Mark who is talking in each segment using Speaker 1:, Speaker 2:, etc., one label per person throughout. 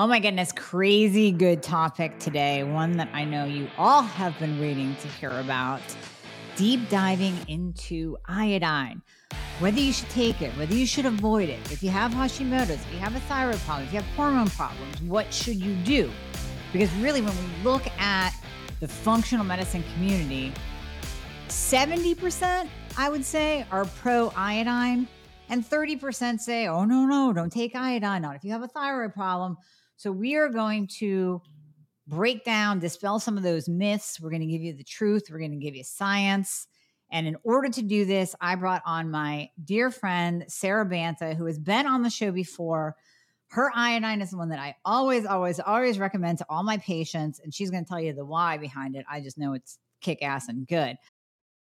Speaker 1: Oh my goodness, crazy good topic today. One that I know you all have been waiting to hear about. Deep diving into iodine. Whether you should take it, whether you should avoid it, if you have Hashimoto's, if you have a thyroid problem, if you have hormone problems, what should you do? Because really, when we look at the functional medicine community, 70%, I would say, are pro iodine, and 30% say, oh, no, no, don't take iodine, not if you have a thyroid problem. So we are going to break down, dispel some of those myths. We're going to give you the truth, we're going to give you science. And in order to do this, I brought on my dear friend, Sara Banta, who has been on the show before. Her iodine is the one that I always, always, always recommend to all my patients. And she's going to tell you the why behind it. I just know it's kick ass and good.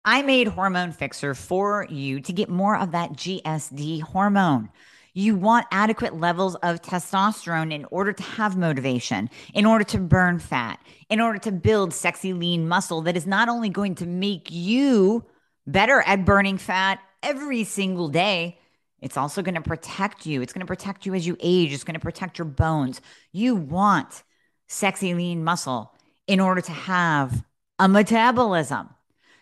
Speaker 1: I made Hormone Fixxr for you to get more of that GSD hormone. You want adequate levels of testosterone in order to have motivation, in order to burn fat, in order to build sexy, lean muscle that is not only going to make you better at burning fat every single day, it's also going to protect you. It's going to protect you as you age. It's going to protect your bones. You want sexy, lean muscle in order to have a metabolism.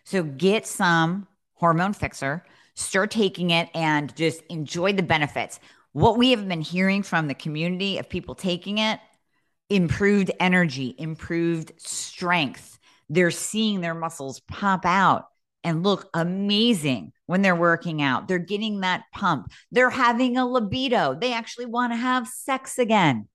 Speaker 1: So get some Hormone Fixxr, start taking it, and just enjoy the benefits. What we have been hearing from the community of people taking it improved energy, improved strength. They're seeing their muscles pop out and look amazing when they're working out. They're getting that pump. They're having a libido. They actually want to have sex again.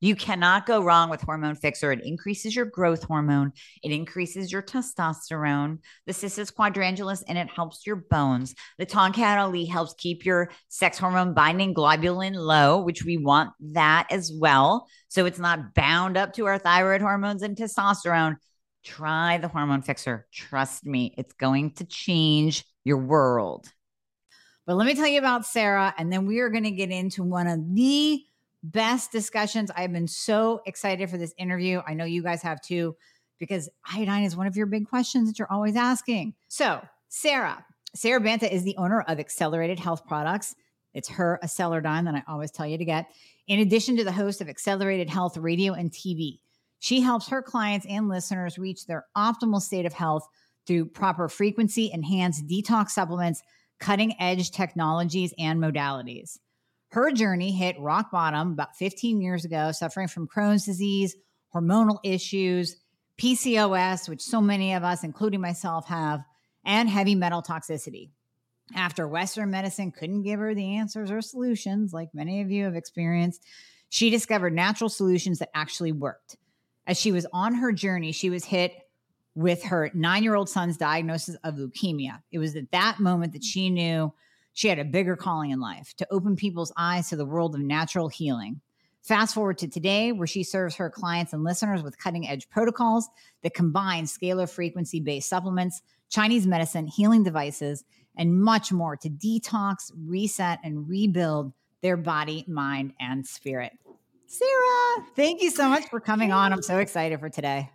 Speaker 1: You cannot go wrong with Hormone Fixxr. It increases your growth hormone, it increases your testosterone. The Cissus quadrangularis and it helps your bones. The Tongkat Ali helps keep your sex hormone binding globulin low, which we want that as well. So it's not bound up to our thyroid hormones and testosterone. Try the Hormone Fixxr. Trust me, it's going to change your world. But let me tell you about Sara, and then we are going to get into one of the best discussions. I've been so excited for this interview. I know you guys have too, because iodine is one of your big questions that you're always asking. So, Sara, Sara Banta is the owner of Accelerated Health Products. It's her Acceleradine that I always tell you to get. In addition to the host of Accelerated Health Radio and TV, she helps her clients and listeners reach their optimal state of health through proper frequency, enhanced detox supplements, cutting edge technologies, and modalities. Her journey hit rock bottom about 15 years ago, suffering from Crohn's disease, hormonal issues, PCOS, which so many of us, including myself, have, and heavy metal toxicity. After Western medicine couldn't give her the answers or solutions, like many of you have experienced, she discovered natural solutions that actually worked. As she was on her journey, she was hit with her nine year old son's diagnosis of leukemia. It was at that moment that she knew she had a bigger calling in life to open people's eyes to the world of natural healing. Fast forward to today, where she serves her clients and listeners with cutting edge protocols that combine scalar frequency based supplements, Chinese medicine, healing devices, and much more to detox, reset, and rebuild their body, mind, and spirit. Sara, thank you so much for coming on. I'm so excited for today.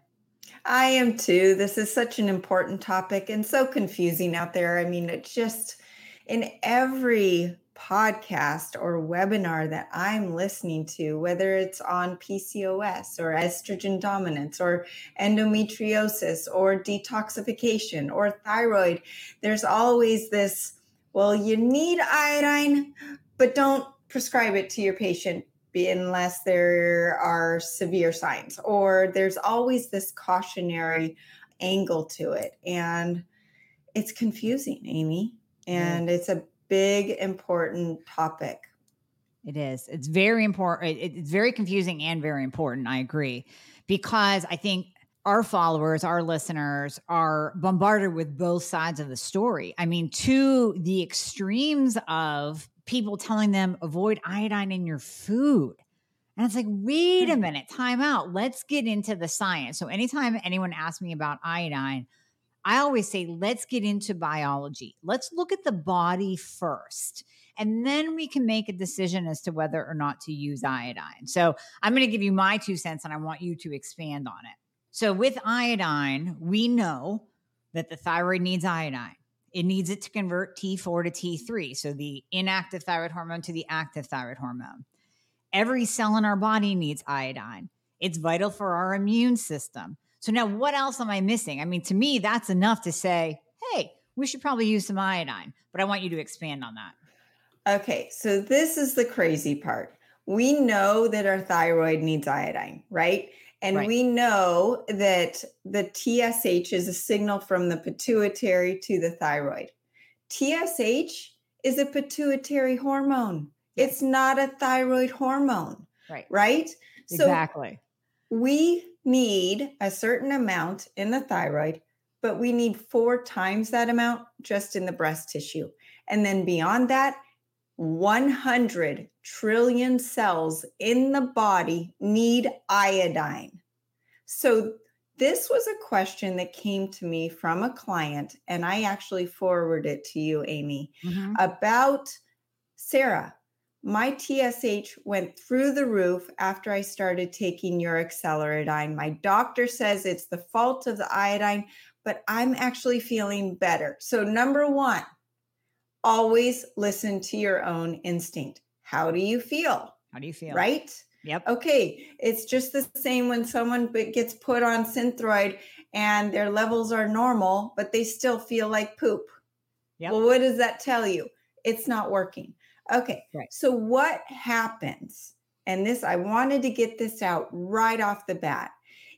Speaker 2: I am too. This is such an important topic and so confusing out there. I mean, it's just in every podcast or webinar that I'm listening to, whether it's on PCOS or estrogen dominance or endometriosis or detoxification or thyroid, there's always this well, you need iodine, but don't prescribe it to your patient unless there are severe signs, or there's always this cautionary angle to it. And it's confusing, Amie and it's a big important topic
Speaker 1: it is it's very important it's very confusing and very important i agree because i think our followers our listeners are bombarded with both sides of the story i mean to the extremes of people telling them avoid iodine in your food and it's like, wait a hmm. minute, time out. Let's get into the science. So, anytime anyone asks me about iodine, I always say, let's get into biology. Let's look at the body first. And then we can make a decision as to whether or not to use iodine. So I'm going to give you my two cents and I want you to expand on it. So with iodine, we know that the thyroid needs iodine. It needs it to convert T4 to T3, so the inactive thyroid hormone to the active thyroid hormone. Every cell in our body needs iodine. It's vital for our immune system. So now what else am I missing? I mean, to me, that's enough to say, hey, we should probably use some iodine. But I want you to expand on that.
Speaker 2: Okay, so this is the crazy part. We know that our thyroid needs iodine, right? And right. we know that the TSH is a signal from the pituitary to the thyroid. TSH is a pituitary hormone. It's not a thyroid hormone.
Speaker 1: Right.
Speaker 2: Right?
Speaker 1: Exactly.
Speaker 2: So we need a certain amount in the thyroid, but we need four times that amount just in the breast tissue. And then beyond that, 100 trillion cells in the body need iodine. So, this was a question that came to me from a client, and I actually forwarded it to you, Amie, mm-hmm. about Sara. My TSH went through the roof after I started taking your Acceleradine. My doctor says it's the fault of the iodine, but I'm actually feeling better. So, number one, always listen to your own instinct. How do you feel?
Speaker 1: How do you feel?
Speaker 2: Right?
Speaker 1: Yep.
Speaker 2: Okay. It's just the same when someone gets put on Synthroid and their levels are normal, but they still feel like poop. Yep. Well, what does that tell you? It's not working. Okay. Right. So what happens? And this, I wanted to get this out right off the bat,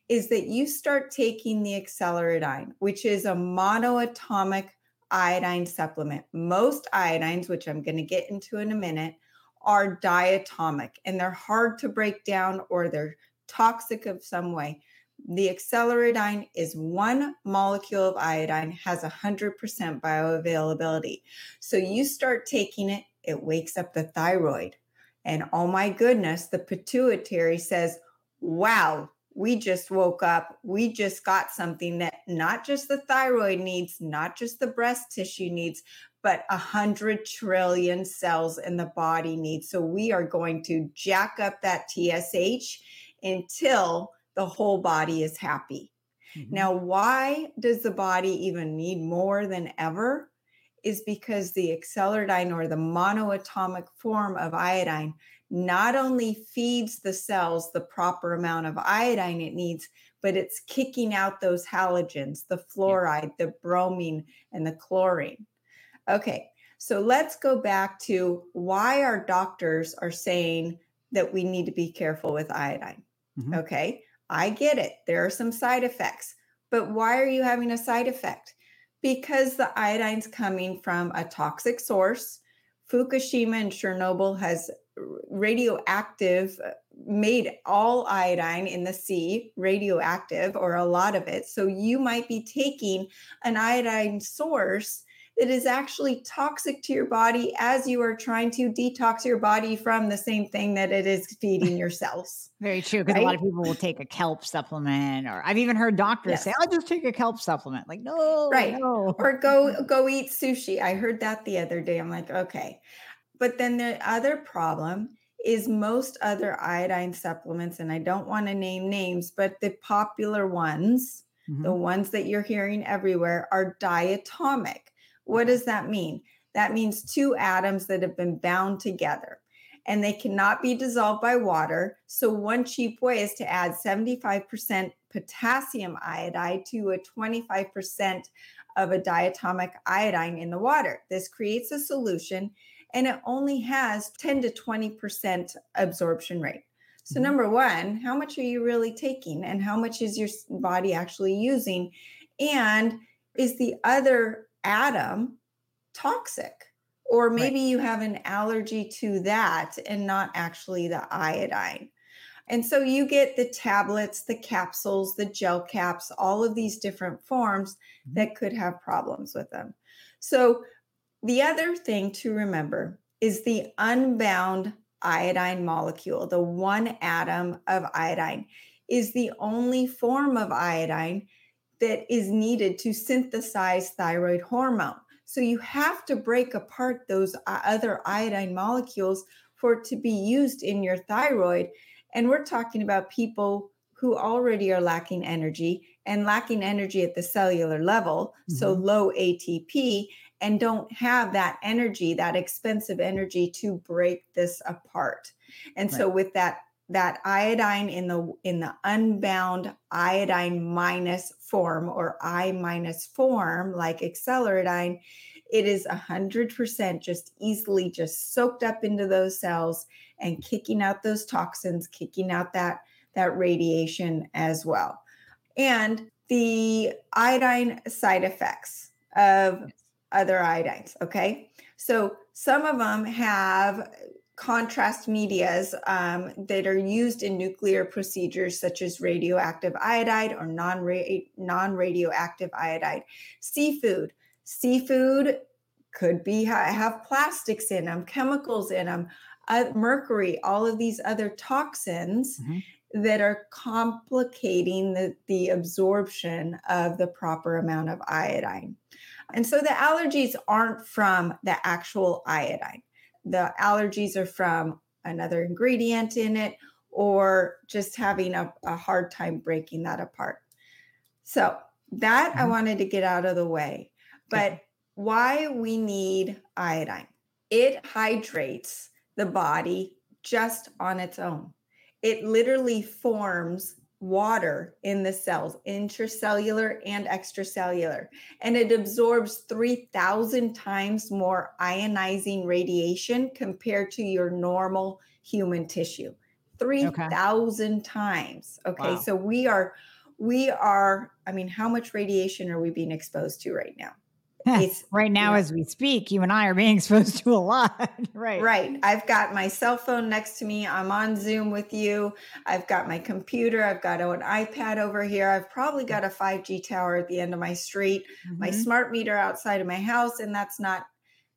Speaker 2: is that you start taking the Acceleradine, which is a monoatomic iodine supplement. Most iodines, which I'm going to get into in a minute, are diatomic and they're hard to break down or they're toxic of some way. The Acceleradine is one molecule of iodine, has 100% bioavailability. So you start taking it, it wakes up the thyroid. And oh my goodness, the pituitary says, wow, we just woke up. We just got something that not just the thyroid needs, not just the breast tissue needs, but a hundred trillion cells in the body needs. So we are going to jack up that TSH until the whole body is happy. Mm-hmm. Now, why does the body even need more than ever? Is because the Acceleradine or the monoatomic form of iodine not only feeds the cells the proper amount of iodine it needs, but it's kicking out those halogens, the fluoride, the bromine, and the chlorine. Okay, so let's go back to why our doctors are saying that we need to be careful with iodine. Mm-hmm. Okay, I get it. There are some side effects, but why are you having a side effect? Because the iodine's coming from a toxic source. Fukushima and Chernobyl has radioactive uh, made all iodine in the sea radioactive or a lot of it. So you might be taking an iodine source that is actually toxic to your body as you are trying to detox your body from the same thing that it is feeding your cells.
Speaker 1: Very true. Because right? a lot of people will take a kelp supplement, or I've even heard doctors yes. say, I'll just take a kelp supplement. Like, no,
Speaker 2: right.
Speaker 1: No.
Speaker 2: Or go go eat sushi. I heard that the other day. I'm like, okay. But then the other problem is most other iodine supplements, and I don't want to name names, but the popular ones, mm-hmm. the ones that you're hearing everywhere, are diatomic. What does that mean? That means two atoms that have been bound together and they cannot be dissolved by water. So, one cheap way is to add 75% potassium iodide to a 25% of a diatomic iodine in the water. This creates a solution and it only has 10 to 20% absorption rate. So, mm-hmm. number one, how much are you really taking and how much is your body actually using? And is the other atom toxic or maybe right. you have an allergy to that and not actually the iodine and so you get the tablets the capsules the gel caps all of these different forms mm-hmm. that could have problems with them so the other thing to remember is the unbound iodine molecule the one atom of iodine is the only form of iodine that is needed to synthesize thyroid hormone. So you have to break apart those other iodine molecules for it to be used in your thyroid. And we're talking about people who already are lacking energy and lacking energy at the cellular level, mm-hmm. so low ATP. and don't have that energy, that expensive energy to break this apart. And right. so with that that iodine in the in the unbound iodine minus form or I minus form like Acceleradine, it is a hundred percent just easily just soaked up into those cells and kicking out those toxins, kicking out that that radiation as well. And the iodine side effects of other iodines. Okay. So some of them have contrast medias um, that are used in nuclear procedures such as radioactive iodide or non radioactive iodide. Seafood. Seafood could be have plastics in them, chemicals in them, uh, mercury, all of these other toxins mm-hmm that are complicating the, the absorption of the proper amount of iodine. And so the allergies aren't from the actual iodine. The allergies are from another ingredient in it or just having a, a hard time breaking that apart. So that mm-hmm. I wanted to get out of the way. But why we need iodine? It hydrates the body just on its own it literally forms water in the cells, intracellular and extracellular, and it absorbs 3,000 times more ionizing radiation compared to your normal human tissue. 3,000 okay. times. Okay. Wow. So we are, we are, I mean, how much radiation are we being exposed to right now?
Speaker 1: Right now, as we speak, you and I are being exposed to a lot. right.
Speaker 2: Right. I've got my cell phone next to me. I'm on Zoom with you. I've got my computer. I've got an iPad over here. I've probably got a 5G tower at the end of my street, mm-hmm. my smart meter outside of my house. And that's not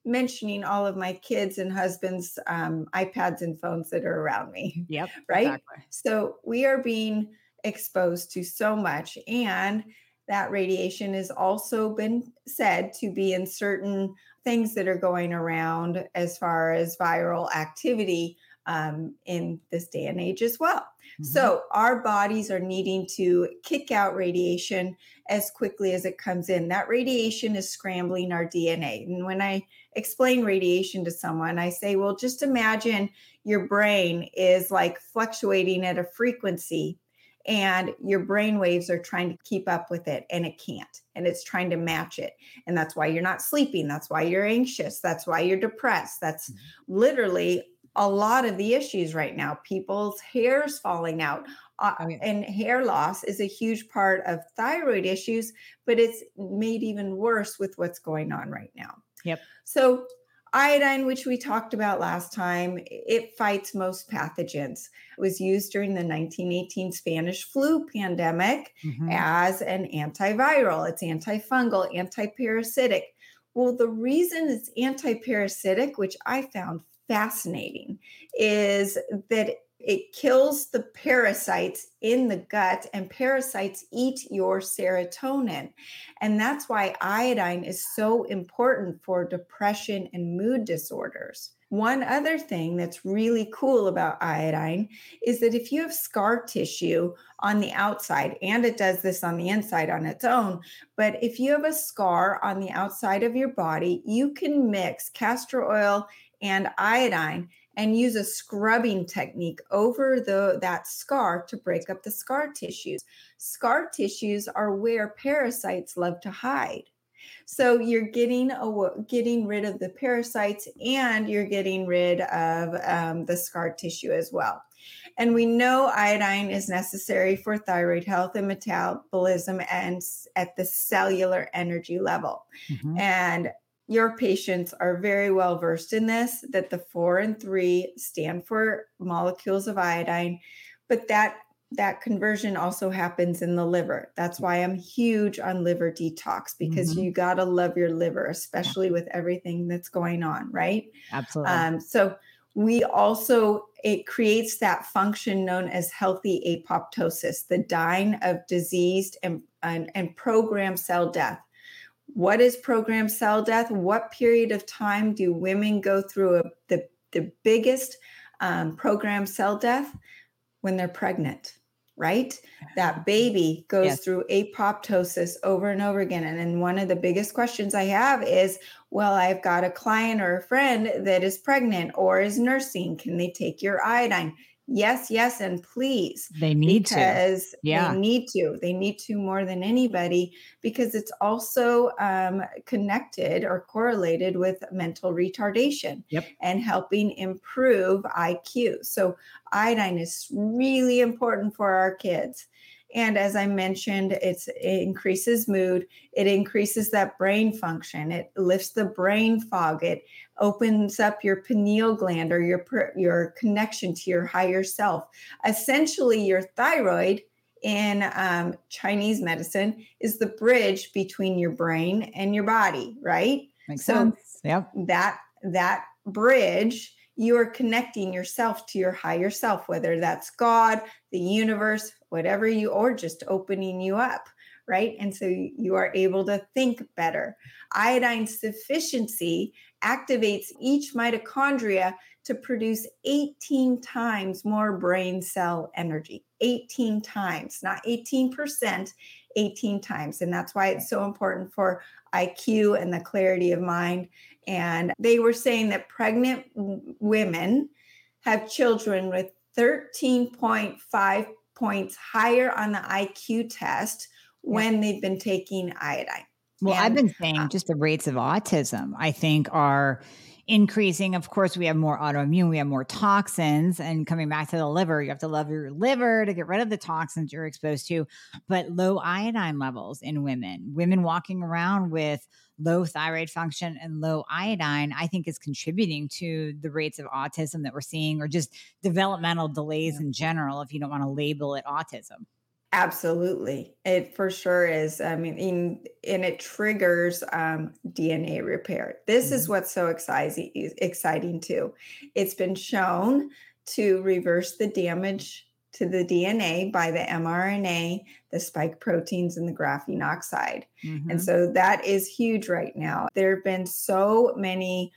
Speaker 2: mentioning all of my kids and husbands' um, iPads and phones that are around me.
Speaker 1: Yep.
Speaker 2: Right. Exactly. So we are being exposed to so much. And that radiation has also been said to be in certain things that are going around as far as viral activity um, in this day and age as well. Mm-hmm. So, our bodies are needing to kick out radiation as quickly as it comes in. That radiation is scrambling our DNA. And when I explain radiation to someone, I say, well, just imagine your brain is like fluctuating at a frequency and your brain waves are trying to keep up with it and it can't and it's trying to match it and that's why you're not sleeping that's why you're anxious that's why you're depressed that's mm-hmm. literally a lot of the issues right now people's hairs falling out uh, oh, yeah. and hair loss is a huge part of thyroid issues but it's made even worse with what's going on right now
Speaker 1: yep
Speaker 2: so Iodine, which we talked about last time, it fights most pathogens. It was used during the 1918 Spanish flu pandemic mm-hmm. as an antiviral. It's antifungal, antiparasitic. Well, the reason it's antiparasitic, which I found fascinating, is that it kills the parasites in the gut, and parasites eat your serotonin. And that's why iodine is so important for depression and mood disorders. One other thing that's really cool about iodine is that if you have scar tissue on the outside, and it does this on the inside on its own, but if you have a scar on the outside of your body, you can mix castor oil and iodine and use a scrubbing technique over the that scar to break up the scar tissues. Scar tissues are where parasites love to hide. So you're getting a, getting rid of the parasites and you're getting rid of um, the scar tissue as well. And we know iodine is necessary for thyroid health and metabolism and at the cellular energy level. Mm-hmm. And your patients are very well versed in this that the four and three stand for molecules of iodine but that that conversion also happens in the liver. That's why i'm huge on liver detox because mm-hmm. you got to love your liver especially with everything that's going on right?
Speaker 1: Absolutely. Um,
Speaker 2: so we also it creates that function known as healthy apoptosis the dying of diseased and, and, and programmed cell death what is programmed cell death? What period of time do women go through a, the, the biggest um, programmed cell death? When they're pregnant. right? That baby goes
Speaker 1: Yes.
Speaker 2: through apoptosis over and over again. And then one of the biggest questions I have is well, I've got a client or a friend that is pregnant or is nursing. Can they take your iodine? Yes, yes, and please
Speaker 1: They need to.
Speaker 2: because
Speaker 1: Yeah.
Speaker 2: they need to. They need to more than anybody because it's also um, connected or correlated with mental retardation
Speaker 1: Yep.
Speaker 2: and helping improve IQ. So, iodine is really important for our kids. And as I mentioned, it's, it increases mood, it increases that brain function, it lifts the brain fog, it opens up your pineal gland or your your connection to your higher self. Essentially, your thyroid in um, Chinese medicine is the bridge between your brain and your body, right?
Speaker 1: Makes
Speaker 2: so-
Speaker 1: sense. Yep.
Speaker 2: That that bridge, you are connecting yourself to your higher self, whether that's God, the universe, whatever you, or just opening you up, right? And so you are able to think better. Iodine sufficiency activates each mitochondria to produce 18 times more brain cell energy. 18 times, not 18%, 18 times. And that's why it's so important for IQ and the clarity of mind. And they were saying that pregnant women have children with 13.5 points higher on the IQ test when they've been taking iodine.
Speaker 1: Well, I've been saying
Speaker 2: uh,
Speaker 1: just the rates of autism, I think, are increasing. Of course, we have more autoimmune, we have more toxins. And coming back to the liver, you have to love your liver to get rid of the toxins you're exposed to. But low iodine levels in women, women walking around with low thyroid function and low iodine, I think is contributing to the rates of autism that we're seeing or just developmental delays
Speaker 2: Yeah.
Speaker 1: in general, if you don't want to label it autism.
Speaker 2: Absolutely. It for sure is. I mean, in, and it triggers um, DNA repair. This is
Speaker 1: Mhm.
Speaker 2: what's so exciting, exciting too. It's been shown to reverse the damage to the DNA by the mRNA, the spike proteins, and the graphene oxide.
Speaker 1: Mhm.
Speaker 2: And so that is huge right now. There have been so many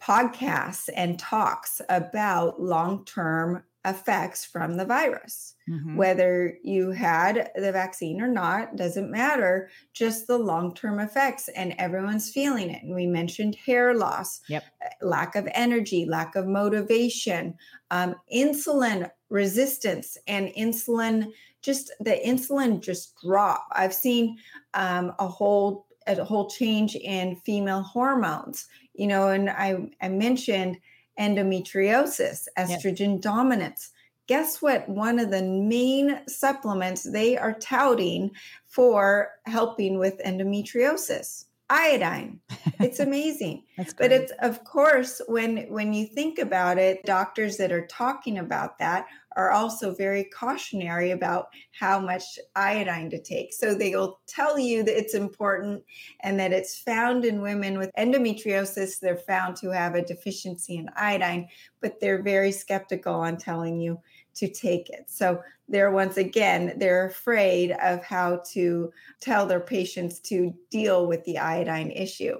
Speaker 2: podcasts and talks about long term effects from the virus.
Speaker 1: Mhm.
Speaker 2: Whether you had the vaccine or not doesn't matter, just the long term effects, and everyone's feeling it. And we mentioned hair loss,
Speaker 1: Yep.
Speaker 2: uh, lack of energy, lack of motivation, um, insulin resistance, and insulin just the insulin just drop. I've seen um, a whole a whole change in female hormones, you know, and I I mentioned endometriosis, estrogen dominance. Guess what? One of the main supplements they are touting for helping with endometriosis, iodine. It's amazing. But it's of course when when you think about it, doctors that are talking about that are also very cautionary about how much iodine to take. So they'll tell you that it's important and that it's found in women with endometriosis. They're found to have a deficiency in iodine, but they're very skeptical on telling you to take it. So they're once again, they're afraid of how to tell their patients to deal with the iodine issue.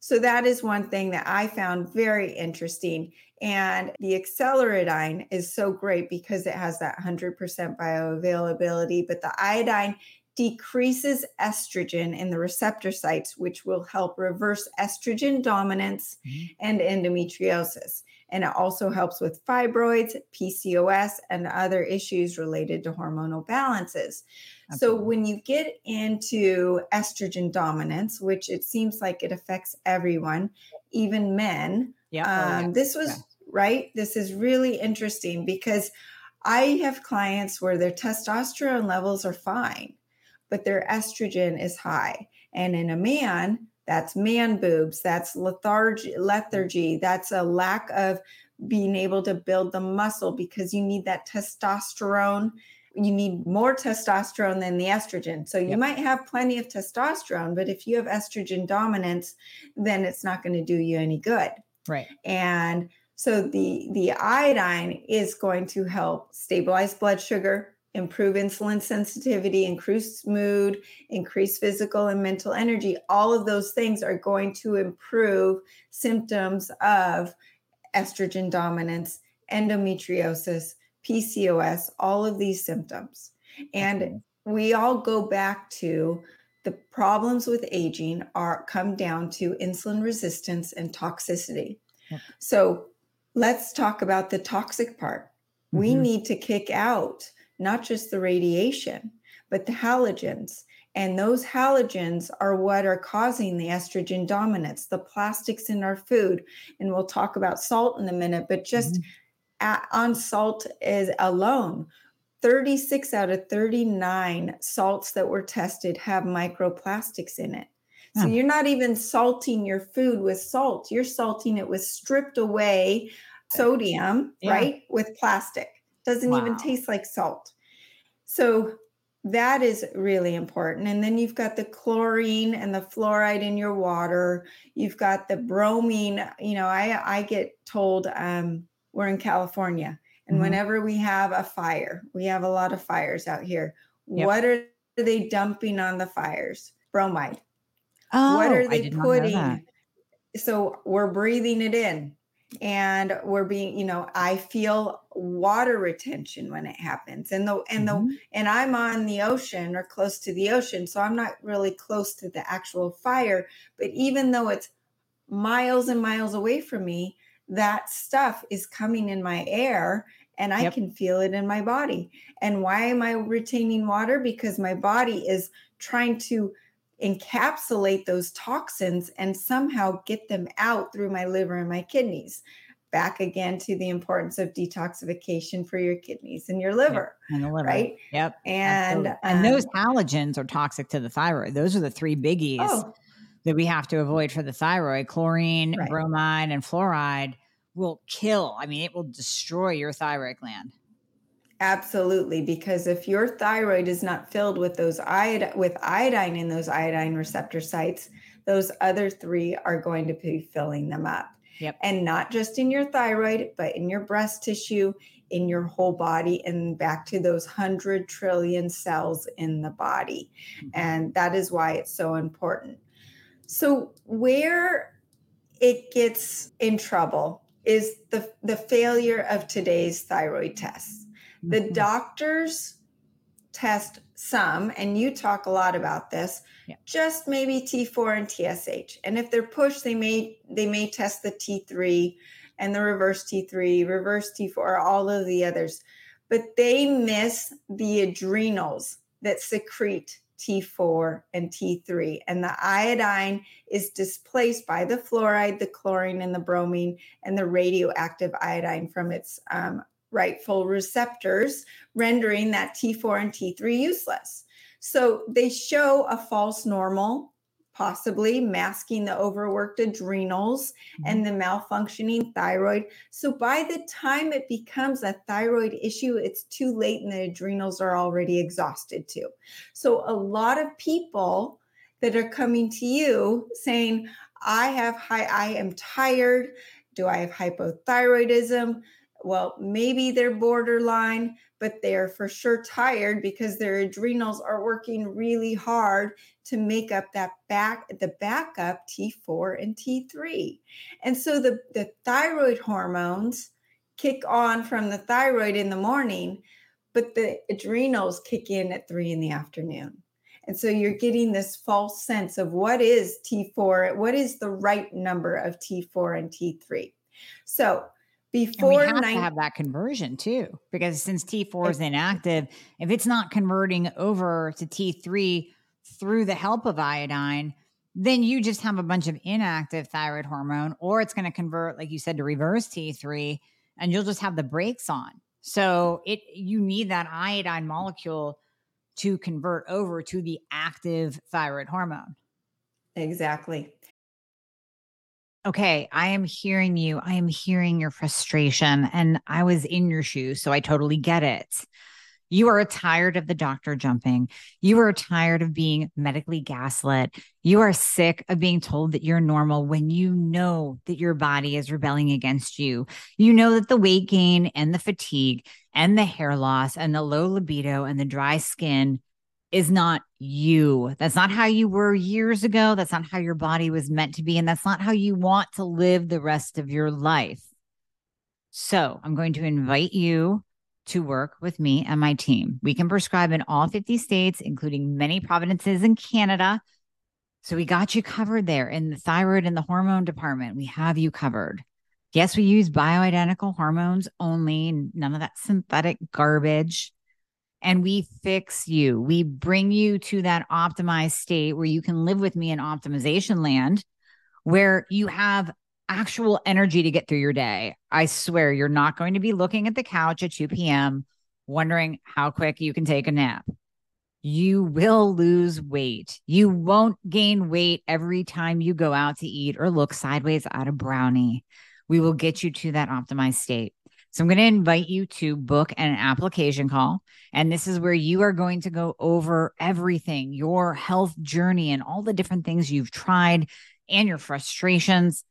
Speaker 2: So that is one thing that I found very interesting. And the Acceleradine is so great because it has that 100% bioavailability, but the iodine decreases estrogen in the receptor sites, which will help reverse estrogen dominance
Speaker 1: Mhm.
Speaker 2: and endometriosis. And it also helps with fibroids, PCOS, and other issues related to hormonal balances. So when you get into estrogen dominance, which it seems like it affects everyone, even men,
Speaker 1: Yeah. Oh,
Speaker 2: um,
Speaker 1: yeah.
Speaker 2: this was
Speaker 1: Yeah.
Speaker 2: right. This is really interesting because I have clients where their testosterone levels are fine, but their estrogen is high. And in a man, that's man boobs, that's lethargy, lethargy, that's a lack of being able to build the muscle because you need that testosterone. You need more testosterone than the estrogen. So you
Speaker 1: Yep.
Speaker 2: might have plenty of testosterone, but if you have estrogen dominance, then it's not going to do you any good
Speaker 1: Right.
Speaker 2: and so the the iodine is going to help stabilize blood sugar improve insulin sensitivity increase mood increase physical and mental energy all of those things are going to improve symptoms of estrogen dominance endometriosis PCOS, all of these symptoms. And we all go back to the problems with aging are come down to insulin resistance and toxicity. So let's talk about the toxic part. Mm-hmm. We need to kick out not just the radiation, but the halogens. And those halogens are what are causing the estrogen dominance, the plastics in our food. And we'll talk about salt in a minute, but just mm-hmm. at, on salt is alone, 36 out of 39 salts that were tested have microplastics in it. So you're not even salting your food with salt. You're salting it with stripped away sodium, yeah. right? With plastic. Doesn't wow. even taste like salt. So that is really important. And then you've got the chlorine and the fluoride in your water. You've got the bromine. You know, I I get told um, we're in California, and mm-hmm. whenever we have a fire, we have a lot of fires out here. Yep. What are they dumping on the fires? Bromide. Oh, what are they putting? So we're breathing it in and we're being you know i feel water retention when it happens and the and mm-hmm. the and i'm on the ocean or close to the ocean so i'm not really close to the actual fire but even though it's miles and miles away from me that stuff is coming in my air and i yep. can feel it in my body and why am i retaining water because my body is trying to encapsulate those toxins and somehow get them out through my liver and my kidneys. Back again to the importance of detoxification for your kidneys and your liver.
Speaker 1: Yep. And the liver.
Speaker 2: Right.
Speaker 1: Yep.
Speaker 2: And um,
Speaker 1: and those halogens are toxic to the thyroid. Those are the three biggies oh. that we have to avoid for the thyroid. Chlorine, right. bromide, and fluoride will kill. I mean, it will destroy your thyroid gland.
Speaker 2: Absolutely, because if your thyroid is not filled with those iod- with iodine in those iodine receptor sites, those other three are going to be filling them up.
Speaker 1: Yep.
Speaker 2: And not just in your thyroid, but in your breast tissue, in your whole body, and back to those 100 trillion cells in the body. Mm-hmm. And that is why it's so important. So, where it gets in trouble is the, the failure of today's thyroid tests the mm-hmm. doctors test some, and you talk a lot about this, yeah. just maybe T4 and TSH. And if they're pushed, they may they may test the T3 and the reverse T3, reverse T4, all of the others. But they miss the adrenals that secrete T4 and T3. And the iodine is displaced by the fluoride, the chlorine, and the bromine, and the radioactive iodine from its um, rightful receptors, rendering that T4 and T3 useless. So they show a false normal, possibly masking the overworked adrenals mm-hmm. and the malfunctioning thyroid. So by the time it becomes a thyroid issue, it's too late and the adrenals are already exhausted too. So a lot of people that are coming to you saying, I have high, I am tired. Do I have hypothyroidism? Well, maybe they're borderline, but they're for sure tired because their adrenals are working really hard to make up that back the backup T4 and T3. And so the, the thyroid hormones kick on from the thyroid in the morning, but the adrenals kick in at three in the afternoon. And so you're getting this false sense of what is T4, what is the right number of T4 and T3. So before
Speaker 1: and we have 90- to have that conversion too, because since T4 is inactive, if it's not converting over to T3 through the help of iodine, then you just have a bunch of inactive thyroid hormone, or it's going to convert, like you said, to reverse T3, and you'll just have the brakes on. So it you need that iodine molecule to convert over to the active thyroid hormone.
Speaker 2: Exactly
Speaker 1: okay, I am hearing you. I am hearing your frustration. And I was in your shoes. So I totally get it. You are tired of the doctor jumping. You are tired of being medically gaslit. You are sick of being told that you're normal when you know that your body is rebelling against you. You know that the weight gain and the fatigue and the hair loss and the low libido and the dry skin is not you. That's not how you were years ago. That's not how your body was meant to be. And that's not how you want to live the rest of your life. So I'm going to invite you to work with me and my team. We can prescribe in all 50 states, including many provinces in Canada. So we got you covered there in the thyroid and the hormone department. We have you covered. Yes, we use bioidentical hormones only, none of that synthetic garbage. And we fix you. We bring you to that optimized state where you can live with me in optimization land, where you have actual energy to get through your day. I swear you're not going to be looking at the couch at 2 p.m. wondering how quick you can take a nap. You will lose weight. You won't gain weight every time you go out to eat or look sideways at a brownie. We will get you to that optimized state. So I'm going to invite you to book an application call. And this is where you are going to go over everything your health journey and all the different things you've tried and your frustrations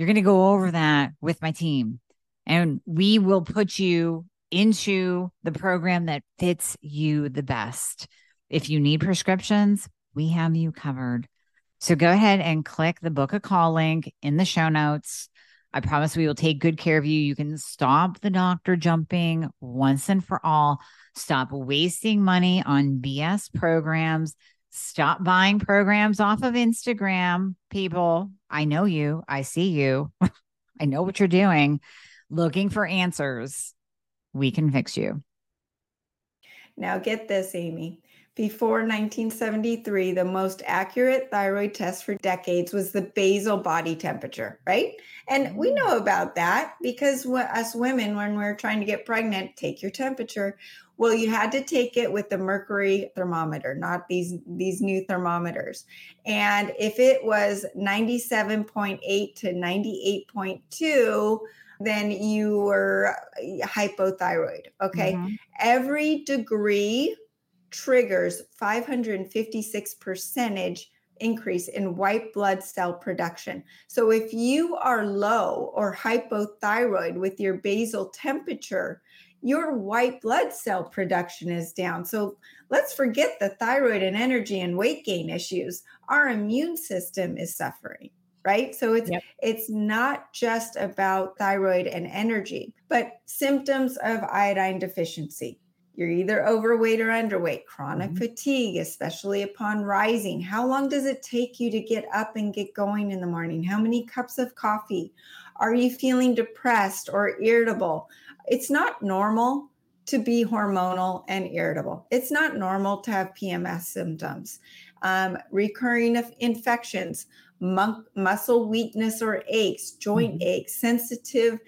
Speaker 1: you're going to go over that with my team, and we will put you into the program that fits you the best. If you need prescriptions, we have you covered. So go ahead and click the book a call link in the show notes. I promise we will take good care of you. You can stop the doctor jumping once and for all. Stop wasting money on BS programs Stop buying programs off of Instagram, people. I know you. I see you. I know what you're doing. Looking for answers. We can fix you.
Speaker 2: Now, get this, Amie. Before 1973, the most accurate thyroid test for decades was the basal body temperature, right? And we mm. know about that because us women, when we're trying to get pregnant, take your temperature. Well, you had to take it with the mercury thermometer, not these these new thermometers. And if it was 97.8 to 98.2, then you were hypothyroid. Okay. Mm-hmm. Every degree triggers 556 percentage increase in white blood cell production. So if you are low or hypothyroid with your basal temperature, your white blood cell production is down. So let's forget the thyroid and energy and weight gain issues. Our immune system is suffering, right? So it's yep. it's not just about thyroid and energy, but symptoms of iodine deficiency. You're either overweight or underweight, chronic mm-hmm. fatigue, especially upon rising. How long does it take you to get up and get going in the morning? How many cups of coffee? Are you feeling depressed or irritable? it's not normal to be hormonal and irritable. It's not normal to have PMS symptoms. Um, recurring infections, mu- muscle weakness or aches, joint mm-hmm. aches, sensitive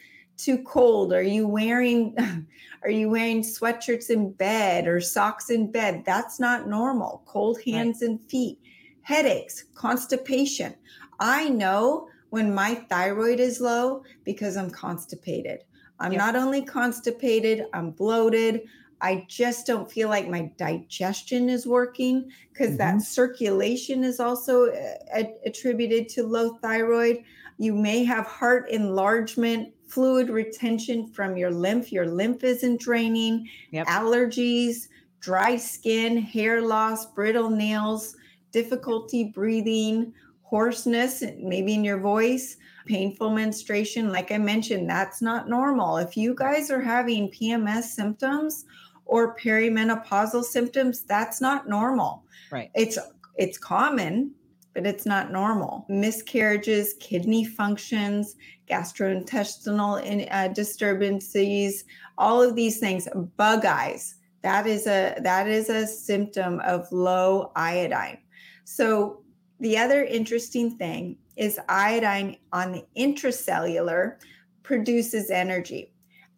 Speaker 2: to cold. Are you wearing are you wearing sweatshirts in bed or socks in bed? That's not normal. Cold hands right. and feet, headaches, constipation. I know when my thyroid is low because I'm constipated. I'm yep. not only constipated, I'm bloated. I just don't feel like my digestion is working because mm-hmm. that circulation is also a- uh, attributed to low thyroid. You may have heart enlargement, fluid retention from your lymph. Your lymph isn't draining, yep. allergies, dry skin, hair loss, brittle nails, difficulty breathing, hoarseness, maybe in your voice painful menstruation, like I mentioned, that's not normal. If you guys are having PMS symptoms or perimenopausal symptoms, that's not normal.
Speaker 1: Right.
Speaker 2: It's it's common, but it's not normal. Miscarriages, kidney functions, gastrointestinal in, uh, disturbances, all of these things, bug eyes. That is a that is a symptom of low iodine. So the other interesting thing is iodine on the intracellular produces energy.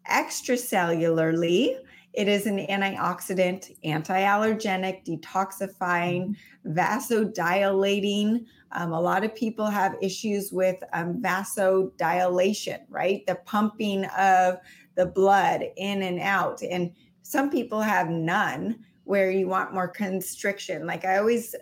Speaker 2: Extracellularly, it is an antioxidant, anti-allergenic, detoxifying, vasodilating. Um, a lot of people have issues with um, vasodilation, right? The pumping of the blood in and out. And some people have none where you want more constriction. Like I always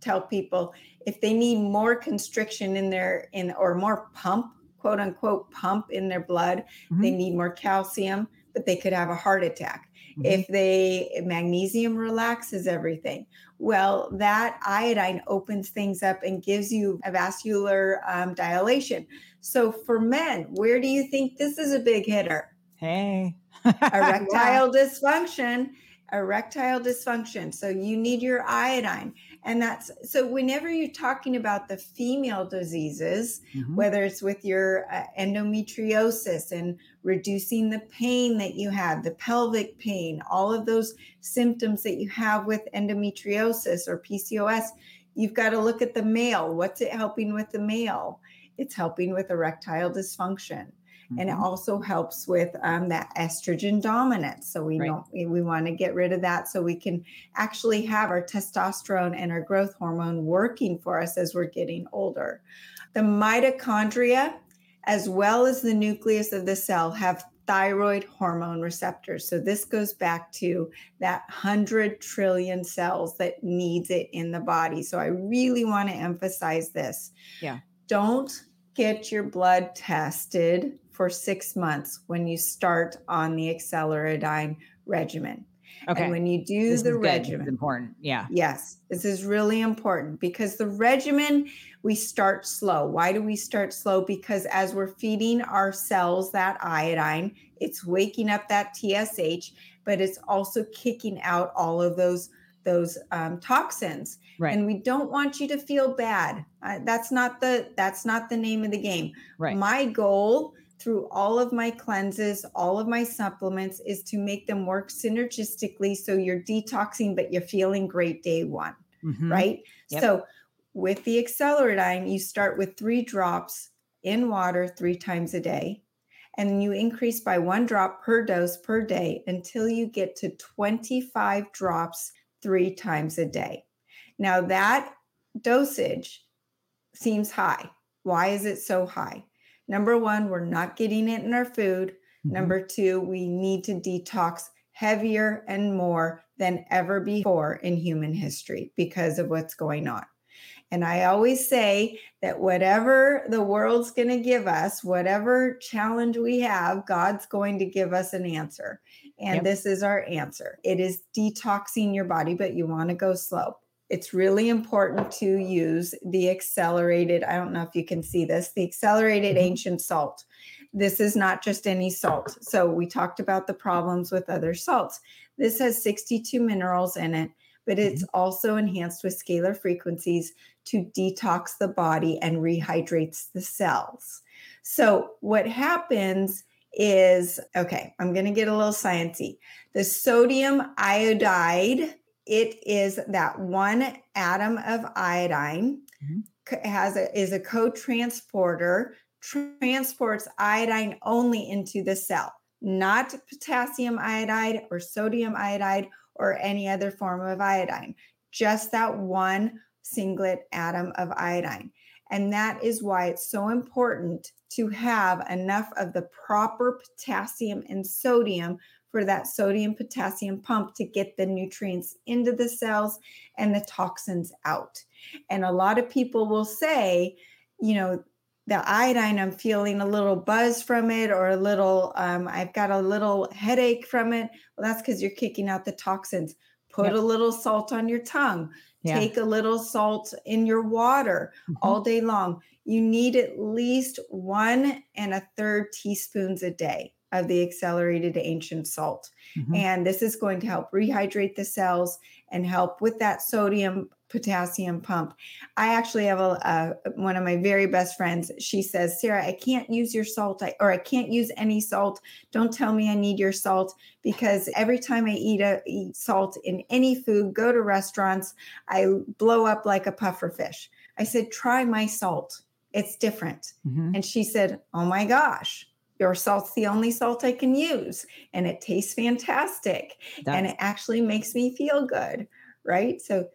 Speaker 2: tell people, if they need more constriction in their in or more pump quote unquote pump in their blood mm-hmm. they need more calcium but they could have a heart attack mm-hmm. if they magnesium relaxes everything well that iodine opens things up and gives you a vascular um, dilation so for men where do you think this is a big hitter
Speaker 1: hey
Speaker 2: erectile dysfunction, erectile dysfunction. So you need your iodine. And that's so whenever you're talking about the female diseases, mm-hmm. whether it's with your uh, endometriosis and reducing the pain that you have, the pelvic pain, all of those symptoms that you have with endometriosis or PCOS, you've got to look at the male. What's it helping with the male? It's helping with erectile dysfunction mm-hmm. and it mm-hmm. also helps with um, that estrogen dominance. So we right. don't we, we want to get rid of that so we can actually have our testosterone and our growth hormone working for us as we're getting older. The mitochondria, as well as the nucleus of the cell, have thyroid hormone receptors. So this goes back to that 100 trillion cells that needs it in the body. So I really want to emphasize this.
Speaker 1: Yeah.
Speaker 2: Don't get your blood tested for six months when you start on the acceleradine regimen. Okay. And when you do
Speaker 1: this
Speaker 2: the regimen,
Speaker 1: it's important. Yeah.
Speaker 2: Yes, this is really important because the regimen we start slow. Why do we start slow? Because as we're feeding our cells that iodine, it's waking up that TSH, but it's also kicking out all of those those um, toxins right. and we don't want you to feel bad uh, that's not the that's not the name of the game
Speaker 1: right
Speaker 2: my goal through all of my cleanses, all of my supplements is to make them work synergistically so you're detoxing, but you're feeling great day one, mm-hmm. right? Yep. So with the acceleradine, you start with three drops in water three times a day. And you increase by one drop per dose per day until you get to 25 drops three times a day. Now, that dosage seems high. Why is it so high? Number one, we're not getting it in our food. Mm-hmm. Number two, we need to detox heavier and more than ever before in human history because of what's going on. And I always say that whatever the world's going to give us, whatever challenge we have, God's going to give us an answer. And yep. this is our answer it is detoxing your body, but you want to go slow it's really important to use the accelerated, I don't know if you can see this, the accelerated mm-hmm. ancient salt. This is not just any salt. So we talked about the problems with other salts. This has 62 minerals in it, but it's mm-hmm. also enhanced with scalar frequencies to detox the body and rehydrates the cells. So what happens is okay, I'm going to get a little sciencey. The sodium iodide it is that one atom of iodine mm-hmm. has a, is a co-transporter transports iodine only into the cell not potassium iodide or sodium iodide or any other form of iodine just that one singlet atom of iodine and that is why it's so important to have enough of the proper potassium and sodium for that sodium potassium pump to get the nutrients into the cells and the toxins out. And a lot of people will say, you know, the iodine, I'm feeling a little buzz from it or a little, um, I've got a little headache from it. Well, that's because you're kicking out the toxins. Put yep. a little salt on your tongue. Yeah. Take a little salt in your water mm-hmm. all day long. You need at least one and a third teaspoons a day of the accelerated ancient salt. Mm-hmm. And this is going to help rehydrate the cells and help with that sodium potassium pump. I actually have a, a, one of my very best friends. She says, "Sara, I can't use your salt I, or I can't use any salt. Don't tell me I need your salt because every time I eat a eat salt in any food, go to restaurants, I blow up like a puffer fish." I said, "Try my salt. It's different." Mm-hmm. And she said, "Oh my gosh." Your salt's the only salt I can use. And it tastes fantastic. That's- and it actually makes me feel good. Right. So,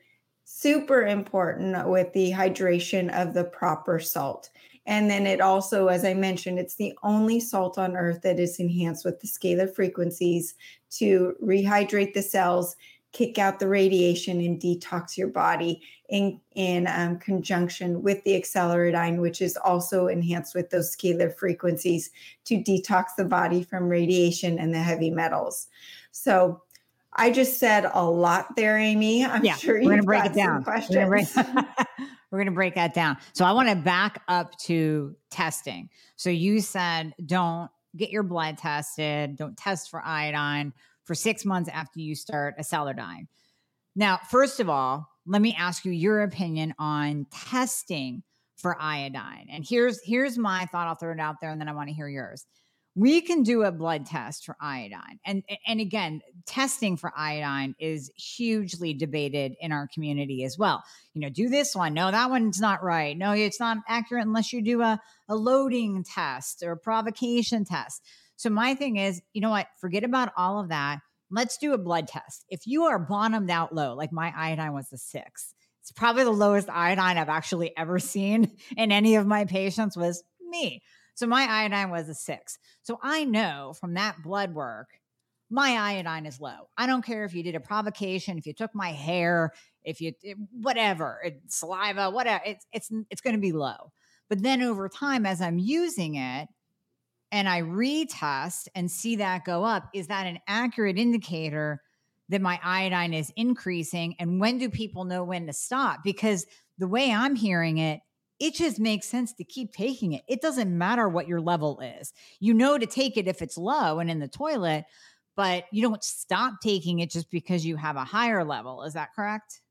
Speaker 2: super important with the hydration of the proper salt. And then it also, as I mentioned, it's the only salt on earth that is enhanced with the scalar frequencies to rehydrate the cells kick out the radiation and detox your body in in um, conjunction with the acceleradine, which is also enhanced with those scalar frequencies to detox the body from radiation and the heavy metals. So I just said a lot there, Amie. I'm
Speaker 1: yeah,
Speaker 2: sure
Speaker 1: we're going to break it down. Questions. We're going to break that down. So I want to back up to testing. So you said don't get your blood tested. Don't test for iodine for six months after you start a Acceleradine. Now, first of all, let me ask you your opinion on testing for iodine. And here's here's my thought. I'll throw it out there, and then I want to hear yours. We can do a blood test for iodine, and and again, testing for iodine is hugely debated in our community as well. You know, do this one. No, that one's not right. No, it's not accurate unless you do a a loading test or a provocation test. So my thing is, you know what? Forget about all of that. Let's do a blood test. If you are bottomed out low, like my iodine was a six, it's probably the lowest iodine I've actually ever seen in any of my patients was me. So my iodine was a six. So I know from that blood work, my iodine is low. I don't care if you did a provocation, if you took my hair, if you whatever, it, saliva, whatever, it's it's it's going to be low. But then over time, as I'm using it, and I retest and see that go up, is that an accurate indicator that my iodine is increasing? And when do people know when to stop? Because the way I'm hearing it, it just makes sense to keep taking it. It doesn't matter what your level is. You know to take it if it's low and in the toilet, but you don't stop taking it just because you have a higher level. Is that correct?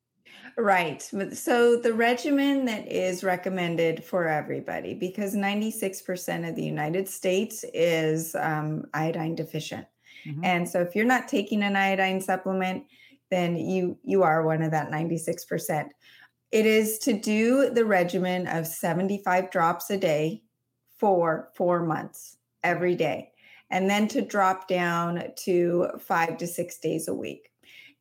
Speaker 2: Right. So the regimen that is recommended for everybody, because 96% of the United States is um, iodine deficient. Mm-hmm. And so if you're not taking an iodine supplement, then you you are one of that 96%. It is to do the regimen of 75 drops a day for 4 months every day and then to drop down to 5 to 6 days a week.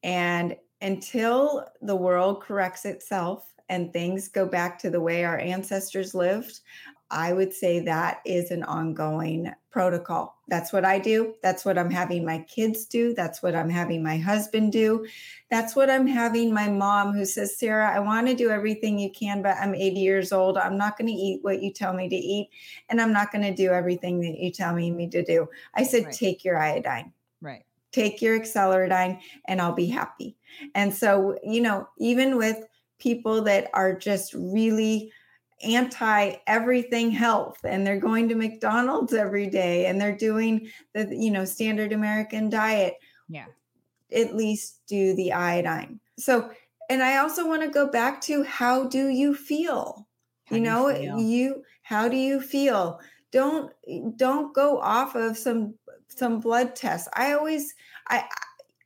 Speaker 2: And until the world corrects itself and things go back to the way our ancestors lived, I would say that is an ongoing protocol. That's what I do. That's what I'm having my kids do. That's what I'm having my husband do. That's what I'm having my mom who says, Sara, I want to do everything you can, but I'm 80 years old. I'm not going to eat what you tell me to eat. And I'm not going to do everything that you tell me, me to do. I said, right. take your iodine.
Speaker 1: Right
Speaker 2: take your Acceleradine and I'll be happy. And so, you know, even with people that are just really anti everything health and they're going to McDonald's every day and they're doing the, you know, standard American diet.
Speaker 1: Yeah.
Speaker 2: At least do the iodine. So, and I also want to go back to how do you feel? How you know, you, feel? you how do you feel? Don't don't go off of some some blood tests. I always I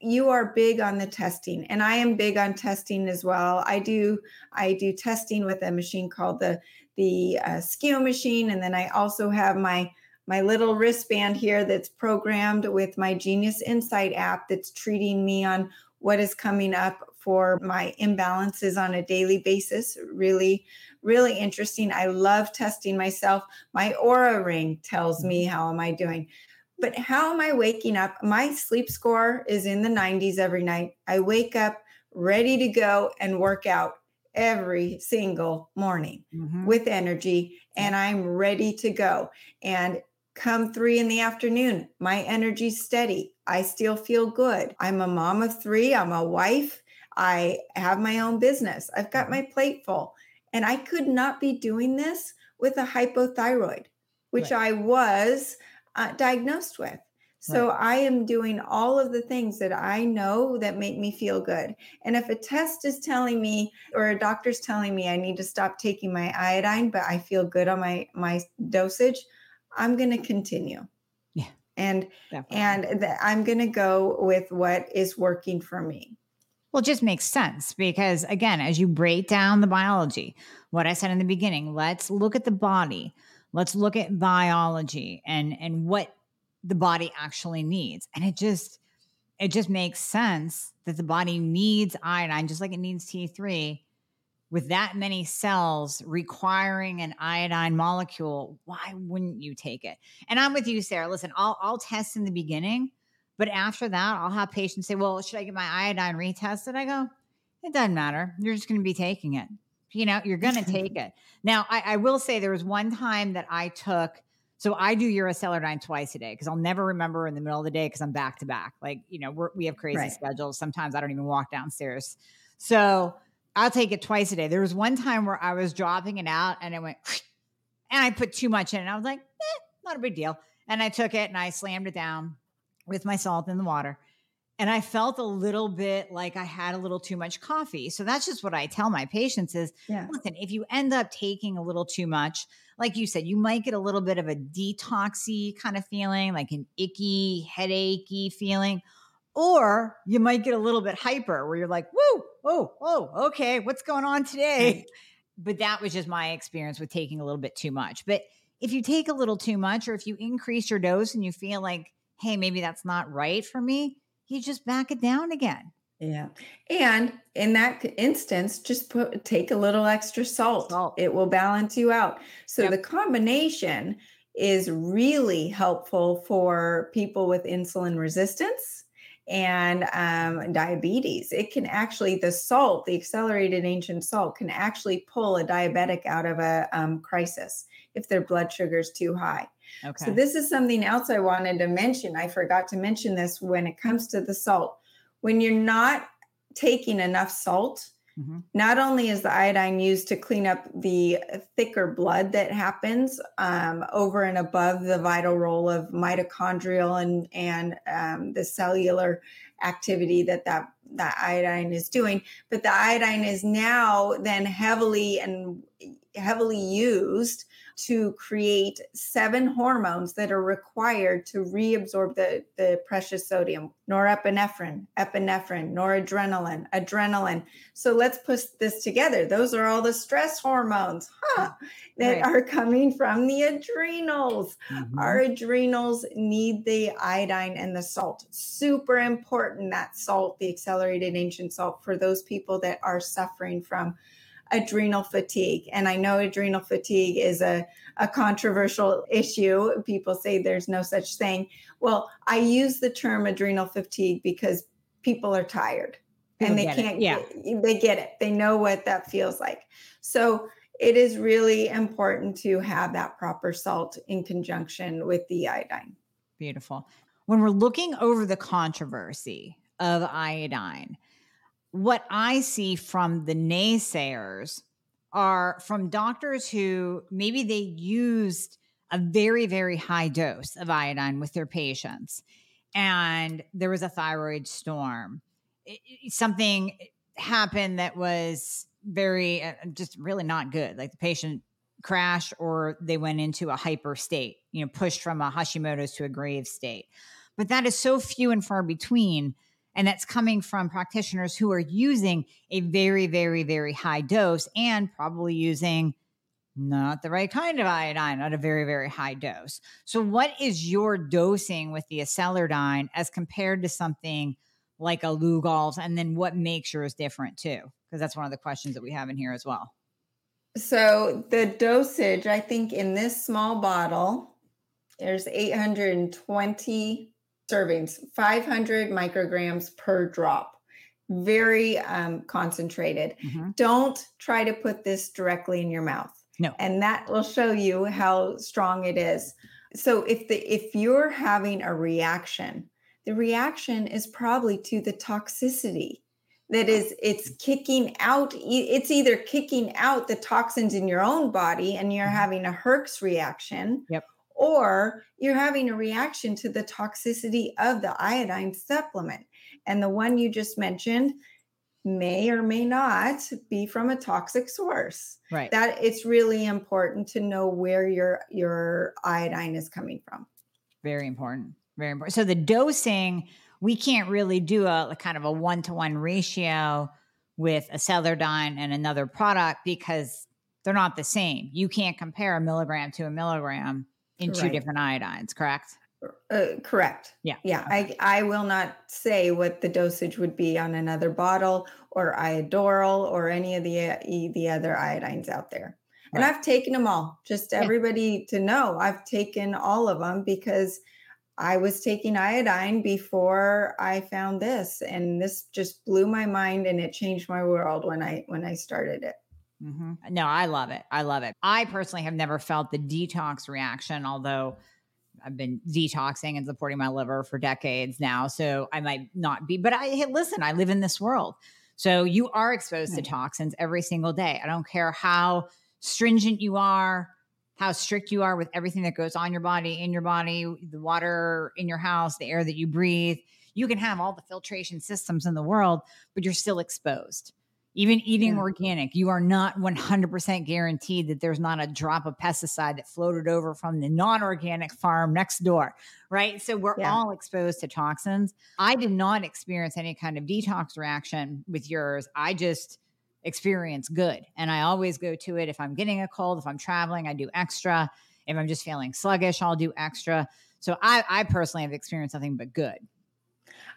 Speaker 2: you are big on the testing and I am big on testing as well. I do I do testing with a machine called the the uh, SCIO machine and then I also have my my little wristband here that's programmed with my Genius Insight app that's treating me on what is coming up for my imbalances on a daily basis. Really, really interesting. I love testing myself. My Oura ring tells me mm-hmm. how am I doing but how am I waking up? My sleep score is in the 90s every night. I wake up ready to go and work out every single morning mm-hmm. with energy and I'm ready to go. And come three in the afternoon, my energy's steady. I still feel good. I'm a mom of three, I'm a wife. I have my own business. I've got mm-hmm. my plate full. And I could not be doing this with a hypothyroid, which right. I was uh, diagnosed with. So right. I am doing all of the things that I know that make me feel good. And if a test is telling me or a doctor's telling me I need to stop taking my iodine, but I feel good on my my dosage, I'm going to continue.
Speaker 1: Yeah.
Speaker 2: And Definitely. and th- I'm going to go with what is working for me.
Speaker 1: Well, it just makes sense because again, as you break down the biology, what I said in the beginning, let's look at the body let's look at biology and and what the body actually needs. And it just it just makes sense that the body needs iodine just like it needs t3 with that many cells requiring an iodine molecule why wouldn't you take it? And i'm with you sara. Listen i'll, I'll test in the beginning but after that i'll have patients say well should i get my iodine retested? I go it doesn't matter. You're just going to be taking it you know, you're going to take it. Now, I, I, will say there was one time that I took, so I do your Acceleradine twice a day because I'll never remember in the middle of the day because I'm back to back. Like, you know, we have crazy right. schedules. Sometimes I don't even walk downstairs. So I'll take it twice a day. There was one time where I was dropping it out and it went, and I put too much in and I was like, eh, not a big deal. And I took it and I slammed it down with my salt in the water. And I felt a little bit like I had a little too much coffee. So that's just what I tell my patients is
Speaker 2: Yeah.
Speaker 1: listen, if you end up taking a little too much, like you said, you might get a little bit of a detoxy kind of feeling, like an icky, headachy feeling. Or you might get a little bit hyper where you're like, whoa, oh, oh, okay, what's going on today? But that was just my experience with taking a little bit too much. But if you take a little too much, or if you increase your dose and you feel like, hey, maybe that's not right for me, you just back it down again.
Speaker 2: Yeah. And in that instance, just put take a little extra salt.
Speaker 1: Salt.
Speaker 2: It will balance you out. So
Speaker 1: Yep.
Speaker 2: the combination is really helpful for people with insulin resistance and um, diabetes. It can actually, the salt, the accelerated ancient salt, can actually pull a diabetic out of a um, crisis if their blood sugar is too high.
Speaker 1: Okay.
Speaker 2: So this is something else I wanted to mention. I forgot to mention this when it comes to the salt. When you're not taking enough salt,
Speaker 1: Mhm.
Speaker 2: not only is the iodine used to clean up the thicker blood that happens um, over and above the vital role of mitochondrial and and um, the cellular activity that that that iodine is doing, but the iodine is now then heavily and heavily used to create seven hormones that are required to reabsorb the, the precious sodium norepinephrine, epinephrine, noradrenaline, adrenaline. So let's put this together. Those are all the stress hormones huh, that
Speaker 1: Right.
Speaker 2: are coming from the adrenals.
Speaker 1: Mhm.
Speaker 2: Our adrenals need the iodine and the salt. Super important that salt, the accelerated ancient salt, for those people that are suffering from adrenal fatigue. And I know adrenal fatigue is a, a controversial issue. People say there's no such thing. Well, I use the term adrenal fatigue because people are tired and they can't
Speaker 1: yeah.
Speaker 2: get- they get it. They know what that feels like. So it is really important to have that proper salt in conjunction with the iodine.
Speaker 1: Beautiful. When we're looking over the controversy of iodine, what I see from the naysayers are from doctors who maybe they used a very, very high dose of iodine with their patients and there was a thyroid storm. It- it- something happened that was very, uh, just really not good. Like the patient crashed or they went into a hyper state, you know, pushed from a Hashimoto's to a grave state. But that is so few and far between. And that's coming from practitioners who are using a very, very, very high dose and probably using not the right kind of iodine at a very, very high dose. So, what is your dosing with the acceleradine as compared to something like a Lugol's? And then what makes yours different too? Because that's one of the questions that we have in here as well.
Speaker 2: So the dosage, I think in this small bottle, there's 820 servings, 500 micrograms per drop. Very um, concentrated.
Speaker 1: Mhm.
Speaker 2: Don't try to put this directly in your mouth.
Speaker 1: No.
Speaker 2: And that will show you how strong it is. So if the if you're having a reaction, the reaction is probably to the toxicity that is it's kicking out it's either kicking out the toxins in your own body and you're
Speaker 1: Mhm.
Speaker 2: having a herx reaction
Speaker 1: Yep.
Speaker 2: Or you're having a reaction to the toxicity of the iodine supplement and the one you just mentioned may or may not be from a toxic source
Speaker 1: Right.
Speaker 2: that it's really important to know where your your iodine is coming from
Speaker 1: Very important. Very important. So the dosing, we can't really do a, a kind of a one to one ratio with Acceleradine and another product because they're not the same. You can't compare a milligram to a milligram in two
Speaker 2: Right.
Speaker 1: different iodines, correct?
Speaker 2: Uh, correct.
Speaker 1: Yeah.
Speaker 2: Yeah. I, I will not say what the dosage would be on another bottle or iodoral or any of the uh, the other iodines out there. And I've taken them all. Just
Speaker 1: Yeah.
Speaker 2: everybody to know, I've taken all of them because I was taking iodine before I found this, and this just blew my mind and it changed my world when I when I started it.
Speaker 1: Hmm No, I love it. I love it. I personally have never felt the detox reaction, although I've been detoxing and supporting my liver for decades now. So I might not be, but I hey, listen, I live in this world. So you are exposed to toxins every single day. I don't care how stringent you are, how strict you are with everything that goes on your body, in your body, the water in your house, the air that you breathe. You can have all the filtration systems in the world, but you're still exposed. Even eating yeah. organic, you are not 100% guaranteed that there's not a drop of pesticide that floated over from the non organic farm next door, right? So we're yeah. all exposed to toxins. I did not experience any kind of detox reaction with yours. I just, experience good. And I always go to it if I'm getting a cold, if I'm traveling, I do extra. If I'm just feeling sluggish, I'll do extra. So I, I personally have experienced nothing but good.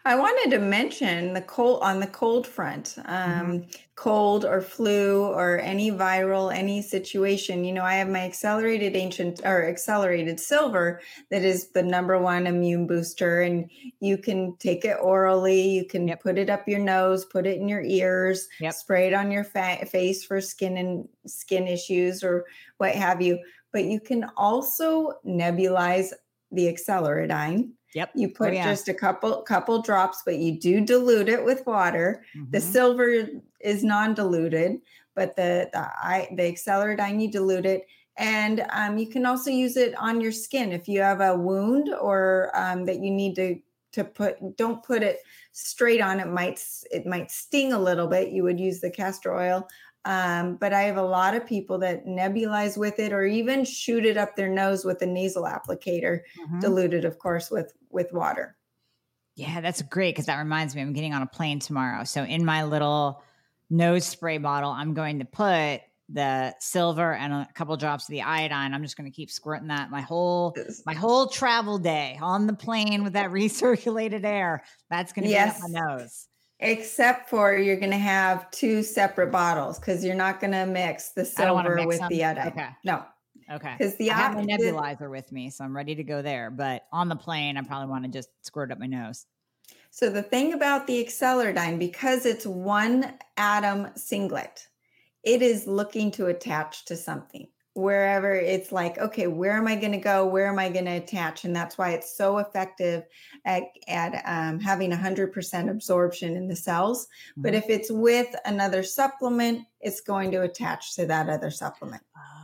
Speaker 2: I wanted to mention the cold on the cold front, um, mm-hmm. cold or flu or any viral, any situation. You know, I have my accelerated ancient or accelerated silver that is the number one immune booster, and you can take it orally. You can yep. put it up your nose, put it in your ears, yep. spray it on your fa- face for skin and skin issues or what have you. But you can also nebulize the acceleradine
Speaker 1: Yep.
Speaker 2: You put oh, yeah. just a couple couple drops, but you do dilute it with water. Mm-hmm. The silver is non-diluted, but the the I the acceleradine you dilute it. And um, you can also use it on your skin if you have a wound or um, that you need to to put. Don't put it straight on. It might it might sting a little bit. You would use the castor oil um, but I have a lot of people that nebulize with it or even shoot it up their nose with a nasal applicator, mm-hmm. diluted, of course, with with water.
Speaker 1: Yeah, that's great because that reminds me, I'm getting on a plane tomorrow. So in my little nose spray bottle, I'm going to put the silver and a couple drops of the iodine. I'm just going to keep squirting that my whole my whole travel day on the plane with that recirculated air. That's going to yes. get up my nose.
Speaker 2: Except for you're going to have two separate bottles because you're not going to mix the silver mix with them. the iodine. Okay. No.
Speaker 1: Okay. Because the I have a nebulizer with me, so I'm ready to go there. But on the plane, I probably want to just squirt up my nose.
Speaker 2: So the thing about the acceleradine, because it's one atom singlet, it is looking to attach to something wherever it's like okay where am i going to go where am i going to attach and that's why it's so effective at, at um, having 100% absorption in the cells mm-hmm. but if it's with another supplement it's going to attach to that other supplement
Speaker 1: oh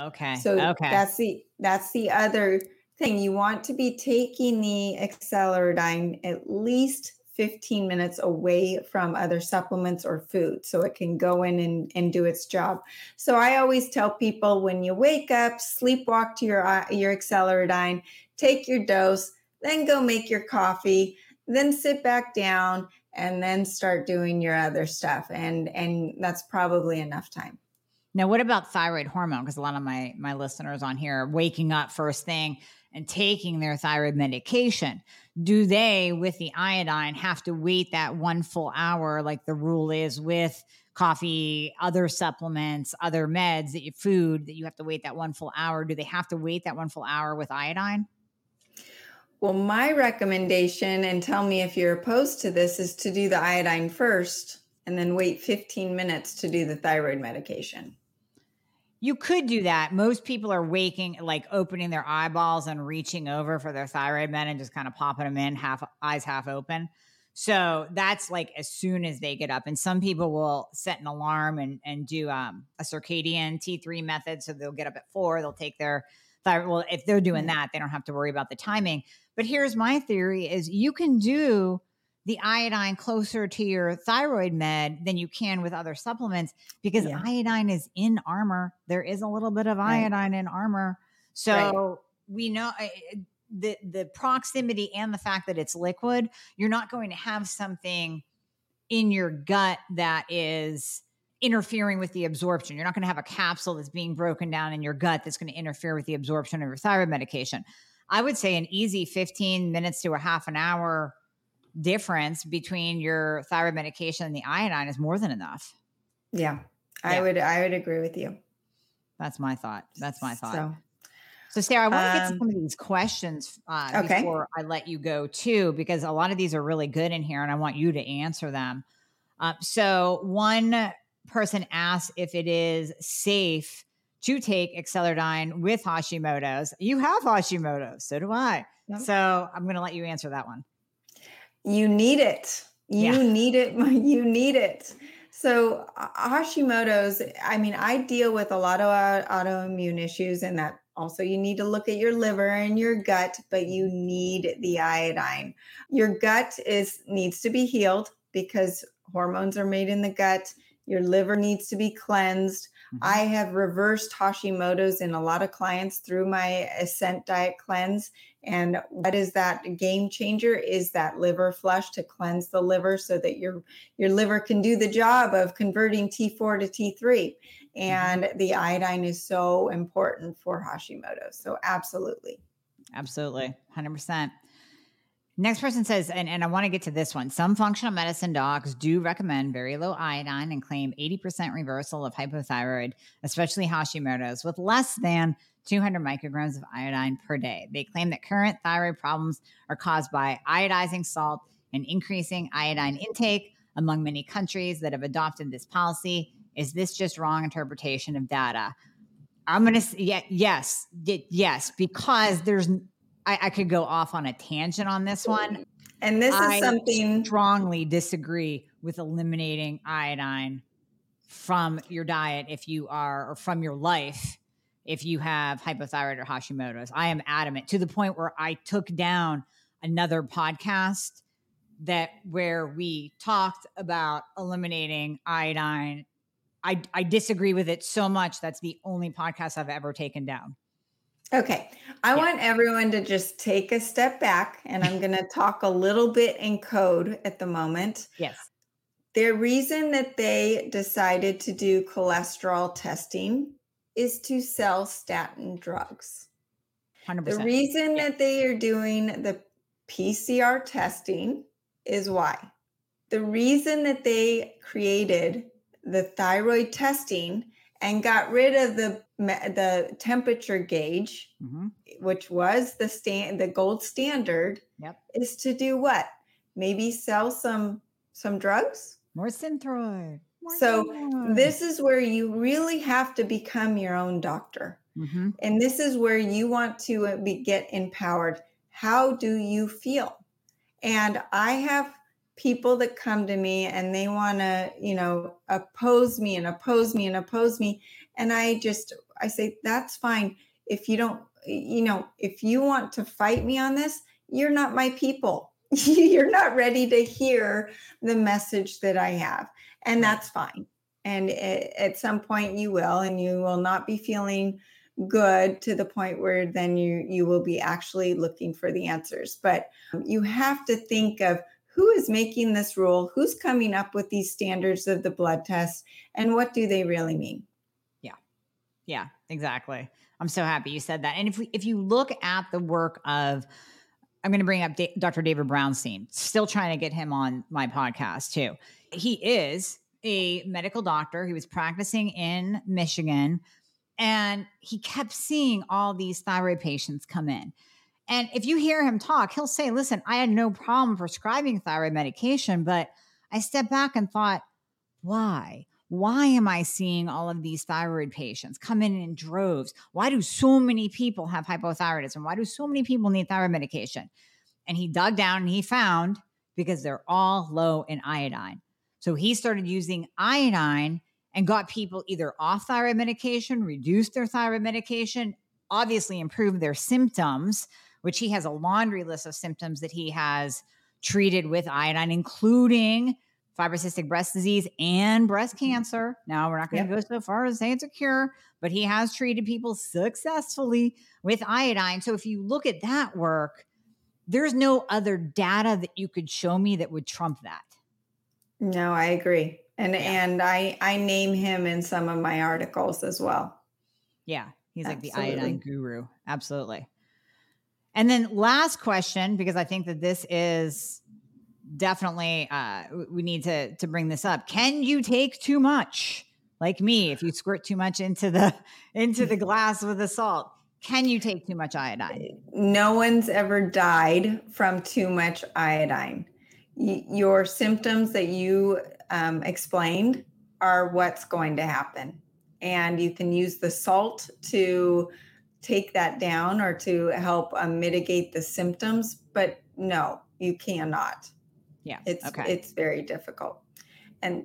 Speaker 1: okay
Speaker 2: so
Speaker 1: okay
Speaker 2: that's the that's the other thing you want to be taking the acceleradine at least 15 minutes away from other supplements or food so it can go in and, and do its job. So I always tell people when you wake up, sleepwalk to your uh, your acceleradine, take your dose, then go make your coffee, then sit back down and then start doing your other stuff and and that's probably enough time.
Speaker 1: Now, what about thyroid hormone? Because a lot of my my listeners on here are waking up first thing and taking their thyroid medication. Do they, with the iodine, have to wait that one full hour, like the rule is with coffee, other supplements, other meds that you food that you have to wait that one full hour? Do they have to wait that one full hour with iodine?
Speaker 2: Well, my recommendation, and tell me if you're opposed to this, is to do the iodine first and then wait 15 minutes to do the thyroid medication.
Speaker 1: You could do that. Most people are waking, like opening their eyeballs and reaching over for their thyroid med and just kind of popping them in, half eyes half open. So that's like as soon as they get up. And some people will set an alarm and and do um, a circadian T3 method. So they'll get up at four, they'll take their thyroid. Well, if they're doing that, they don't have to worry about the timing. But here's my theory is you can do the iodine closer to your thyroid med than you can with other supplements because yeah. iodine is in Armour. There is a little bit of iodine right. in Armour. So right. we know eh, eh, the the proximity and the fact that it's liquid, you're not going to have something in your gut that is interfering with the absorption. You're not going to have a capsule that's being broken down in your gut that's going to interfere with the absorption of your thyroid medication. I would say an easy 15 minutes to a half an hour difference between your thyroid medication and the iodine is more than enough.
Speaker 2: Yeah. I yeah. would I would agree with you.
Speaker 1: That's my thought. That's my thought. So, so Sara, I want to get to um, some of these questions uh, okay. before I let you go too, because a lot of these are really good in here, and I want you to answer them. Uh, so one person asked if it is safe to take Acceleradine with Hashimoto's. You have Hashimoto's, so do I. Yep. So I'm going to let you answer that one
Speaker 2: you need it. You yeah. need it. You need it. So Hashimoto's, I mean, I deal with a lot of autoimmune issues and that also you need to look at your liver and your gut, but you need the iodine. Your gut is needs to be healed because hormones are made in the gut. Your liver needs to be cleansed. Mm-hmm. I have reversed Hashimoto's in a lot of clients through my Ascent Diet Cleanse. And what is that game changer? Is that liver flush to cleanse the liver so that your your liver can do the job of converting T4 to T3. Mm-hmm. And mm-hmm. the iodine is so important for Hashimoto's. So absolutely.
Speaker 1: Absolutely. 100%. Next person says, and, and I want to get to this one. Some functional medicine docs do recommend very low iodine and claim 80% reversal of hypothyroid, especially Hashimoto's, with less than 200 micrograms of iodine per day. They claim that current thyroid problems are caused by iodizing salt and increasing iodine intake among many countries that have adopted this policy. Is this just wrong interpretation of data? I'm going to say yeah, yes, yes, because there's I, I could go off on a tangent on this one.
Speaker 2: And this is I something
Speaker 1: strongly disagree with eliminating iodine from your diet if you are or from your life if you have hypothyroid or Hashimoto's. I am adamant to the point where I took down another podcast that where we talked about eliminating iodine. I, I disagree with it so much. That's the only podcast I've ever taken down.
Speaker 2: Okay. I yeah. want everyone to just take a step back and I'm going to talk a little bit in code at the moment.
Speaker 1: Yes.
Speaker 2: The reason that they decided to do cholesterol testing is to sell statin drugs. 100%. The reason yeah. that they are doing the PCR testing is why. The reason that they created the thyroid testing and got rid of the the temperature gauge, mm-hmm. which was the stand the gold standard,
Speaker 1: yep.
Speaker 2: is to do what? Maybe sell some some drugs.
Speaker 1: More Synthroid. More
Speaker 2: so synthroid. this is where you really have to become your own doctor, mm-hmm. and this is where you want to uh, be, get empowered. How do you feel? And I have people that come to me and they want to, you know, oppose me and oppose me and oppose me. And I just, I say, that's fine. If you don't, you know, if you want to fight me on this, you're not my people. you're not ready to hear the message that I have. And that's fine. And at some point you will, and you will not be feeling good to the point where then you you will be actually looking for the answers but you have to think of who is making this rule? Who's coming up with these standards of the blood test? And what do they really mean?
Speaker 1: Yeah. Exactly. I'm so happy you said that. And if we, if you look at the work of, I'm going to bring up D- Dr. David Brownstein, still trying to get him on my podcast too. He is a medical doctor. He was practicing in Michigan and he kept seeing all these thyroid patients come in. And if you hear him talk, he'll say, Listen, I had no problem prescribing thyroid medication, but I stepped back and thought, why? Why am I seeing all of these thyroid patients come in in droves? Why do so many people have hypothyroidism? Why do so many people need thyroid medication? And he dug down and he found because they're all low in iodine. So he started using iodine and got people either off thyroid medication, reduced their thyroid medication, obviously improved their symptoms which he has a laundry list of symptoms that he has treated with iodine, including fibrocystic breast disease and breast mm-hmm. cancer. Now, we're not going to yep. go so far as say it's a cure, but he has treated people successfully with iodine. So if you look at that work, there's no other data that you could show me that would trump that.
Speaker 2: No, I agree. And yeah. and I I name him in some of my articles as well.
Speaker 1: Yeah, he's Absolutely. like the iodine guru. Absolutely. And then last question, because I think that this is definitely uh, we need to to bring this up. Can you take too much? Like me, if you squirt too much into the into the glass with the salt, can you take too much iodine?
Speaker 2: No one's ever died from too much iodine. Y- your symptoms that you um, explained are what's going to happen, and you can use the salt to take that down or to help um, mitigate the symptoms but no you cannot
Speaker 1: yeah
Speaker 2: it's
Speaker 1: okay.
Speaker 2: it's very difficult and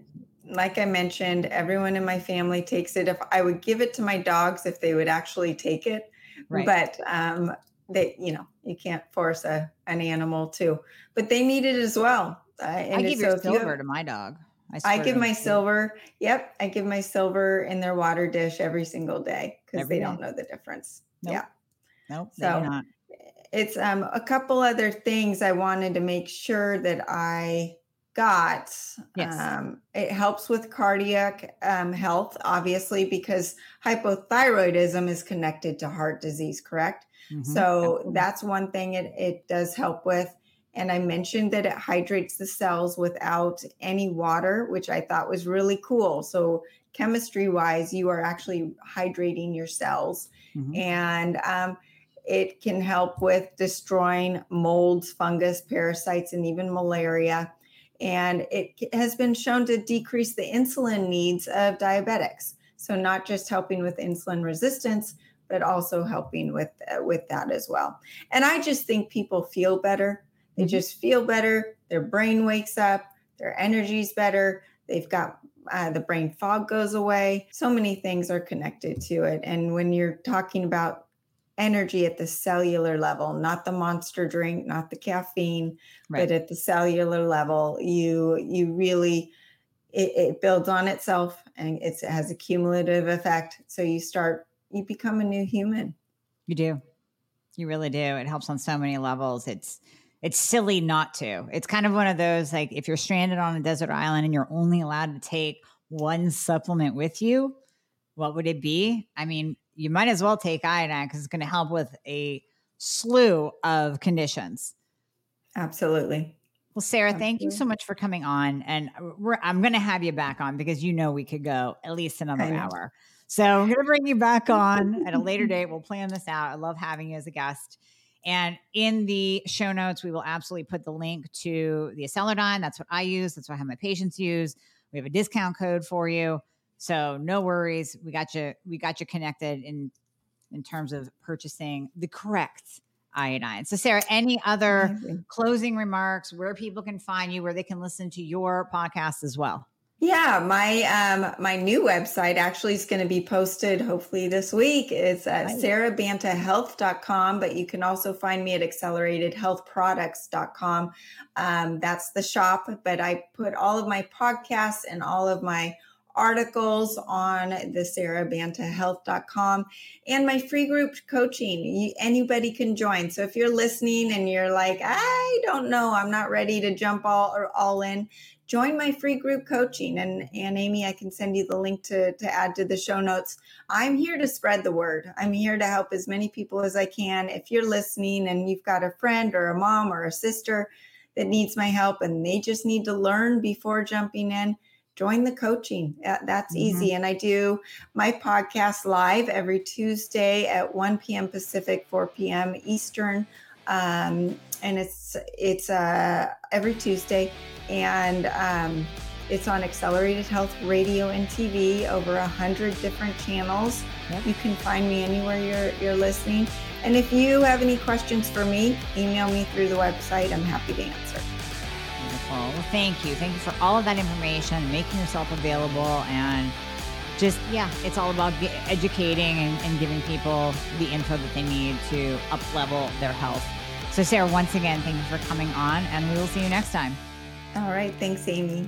Speaker 2: like I mentioned, everyone in my family takes it. If I would give it to my dogs, if they would actually take it, right. but um, they, you know, you can't force a an animal to, but they need it as well.
Speaker 1: Uh, I give so your silver you have, to my dog.
Speaker 2: I, I give my silver. Yep, I give my silver in their water dish every single day because they day. don't know the difference. Nope. Yeah.
Speaker 1: Nope. So
Speaker 2: it's um, a couple other things I wanted to make sure that I got. Yes. Um, it helps with cardiac um, health, obviously, because hypothyroidism is connected to heart disease, correct? Mm-hmm. So Absolutely. that's one thing it, it does help with. And I mentioned that it hydrates the cells without any water, which I thought was really cool. So, chemistry wise, you are actually hydrating your cells. Mm-hmm. And um, it can help with destroying molds, fungus, parasites, and even malaria. And it has been shown to decrease the insulin needs of diabetics. So, not just helping with insulin resistance, but also helping with uh, with that as well. And I just think people feel better they mm-hmm. just feel better. Their brain wakes up. Their energy's better. They've got uh, the brain fog goes away. So many things are connected to it. And when you're talking about energy at the cellular level, not the monster drink, not the caffeine, right. but at the cellular level, you you really it, it builds on itself and it has a cumulative effect. So you start you become a new human.
Speaker 1: You do. You really do. It helps on so many levels. It's it's silly not to. It's kind of one of those like if you're stranded on a desert island and you're only allowed to take one supplement with you, what would it be? I mean, you might as well take iodine because it's going to help with a slew of conditions.
Speaker 2: Absolutely.
Speaker 1: Well, Sara, Absolutely. thank you so much for coming on. And I'm going to have you back on because you know we could go at least another hour. So I'm going to bring you back on at a later date. We'll plan this out. I love having you as a guest. And in the show notes, we will absolutely put the link to the Acceleradine. That's what I use. That's what I have my patients use. We have a discount code for you. So no worries. We got you, we got you connected in in terms of purchasing the correct iodine. So Sara, any other closing remarks where people can find you, where they can listen to your podcast as well?
Speaker 2: Yeah, my um my new website actually is going to be posted hopefully this week. It's at nice. sarabantahealth.com, but you can also find me at acceleratedhealthproducts.com. Um, that's the shop, but I put all of my podcasts and all of my articles on the sarabantahealth.com and my free group coaching. Anybody can join. So if you're listening and you're like, I don't know, I'm not ready to jump all or all in, join my free group coaching and and amie i can send you the link to to add to the show notes i'm here to spread the word i'm here to help as many people as i can if you're listening and you've got a friend or a mom or a sister that needs my help and they just need to learn before jumping in join the coaching that's mm-hmm. easy and i do my podcast live every tuesday at 1 p.m pacific 4 p.m eastern um, and it's it's uh, every Tuesday, and um, it's on Accelerated Health Radio and TV, over a hundred different channels. Yep. You can find me anywhere you're you're listening. And if you have any questions for me, email me through the website. I'm happy to answer.
Speaker 1: Well, thank you. Thank you for all of that information, making yourself available, and just yeah, it's all about educating and, and giving people the info that they need to up level their health. So, Sara, once again, thank you for coming on, and we will see you next time.
Speaker 2: All right. Thanks, Amie.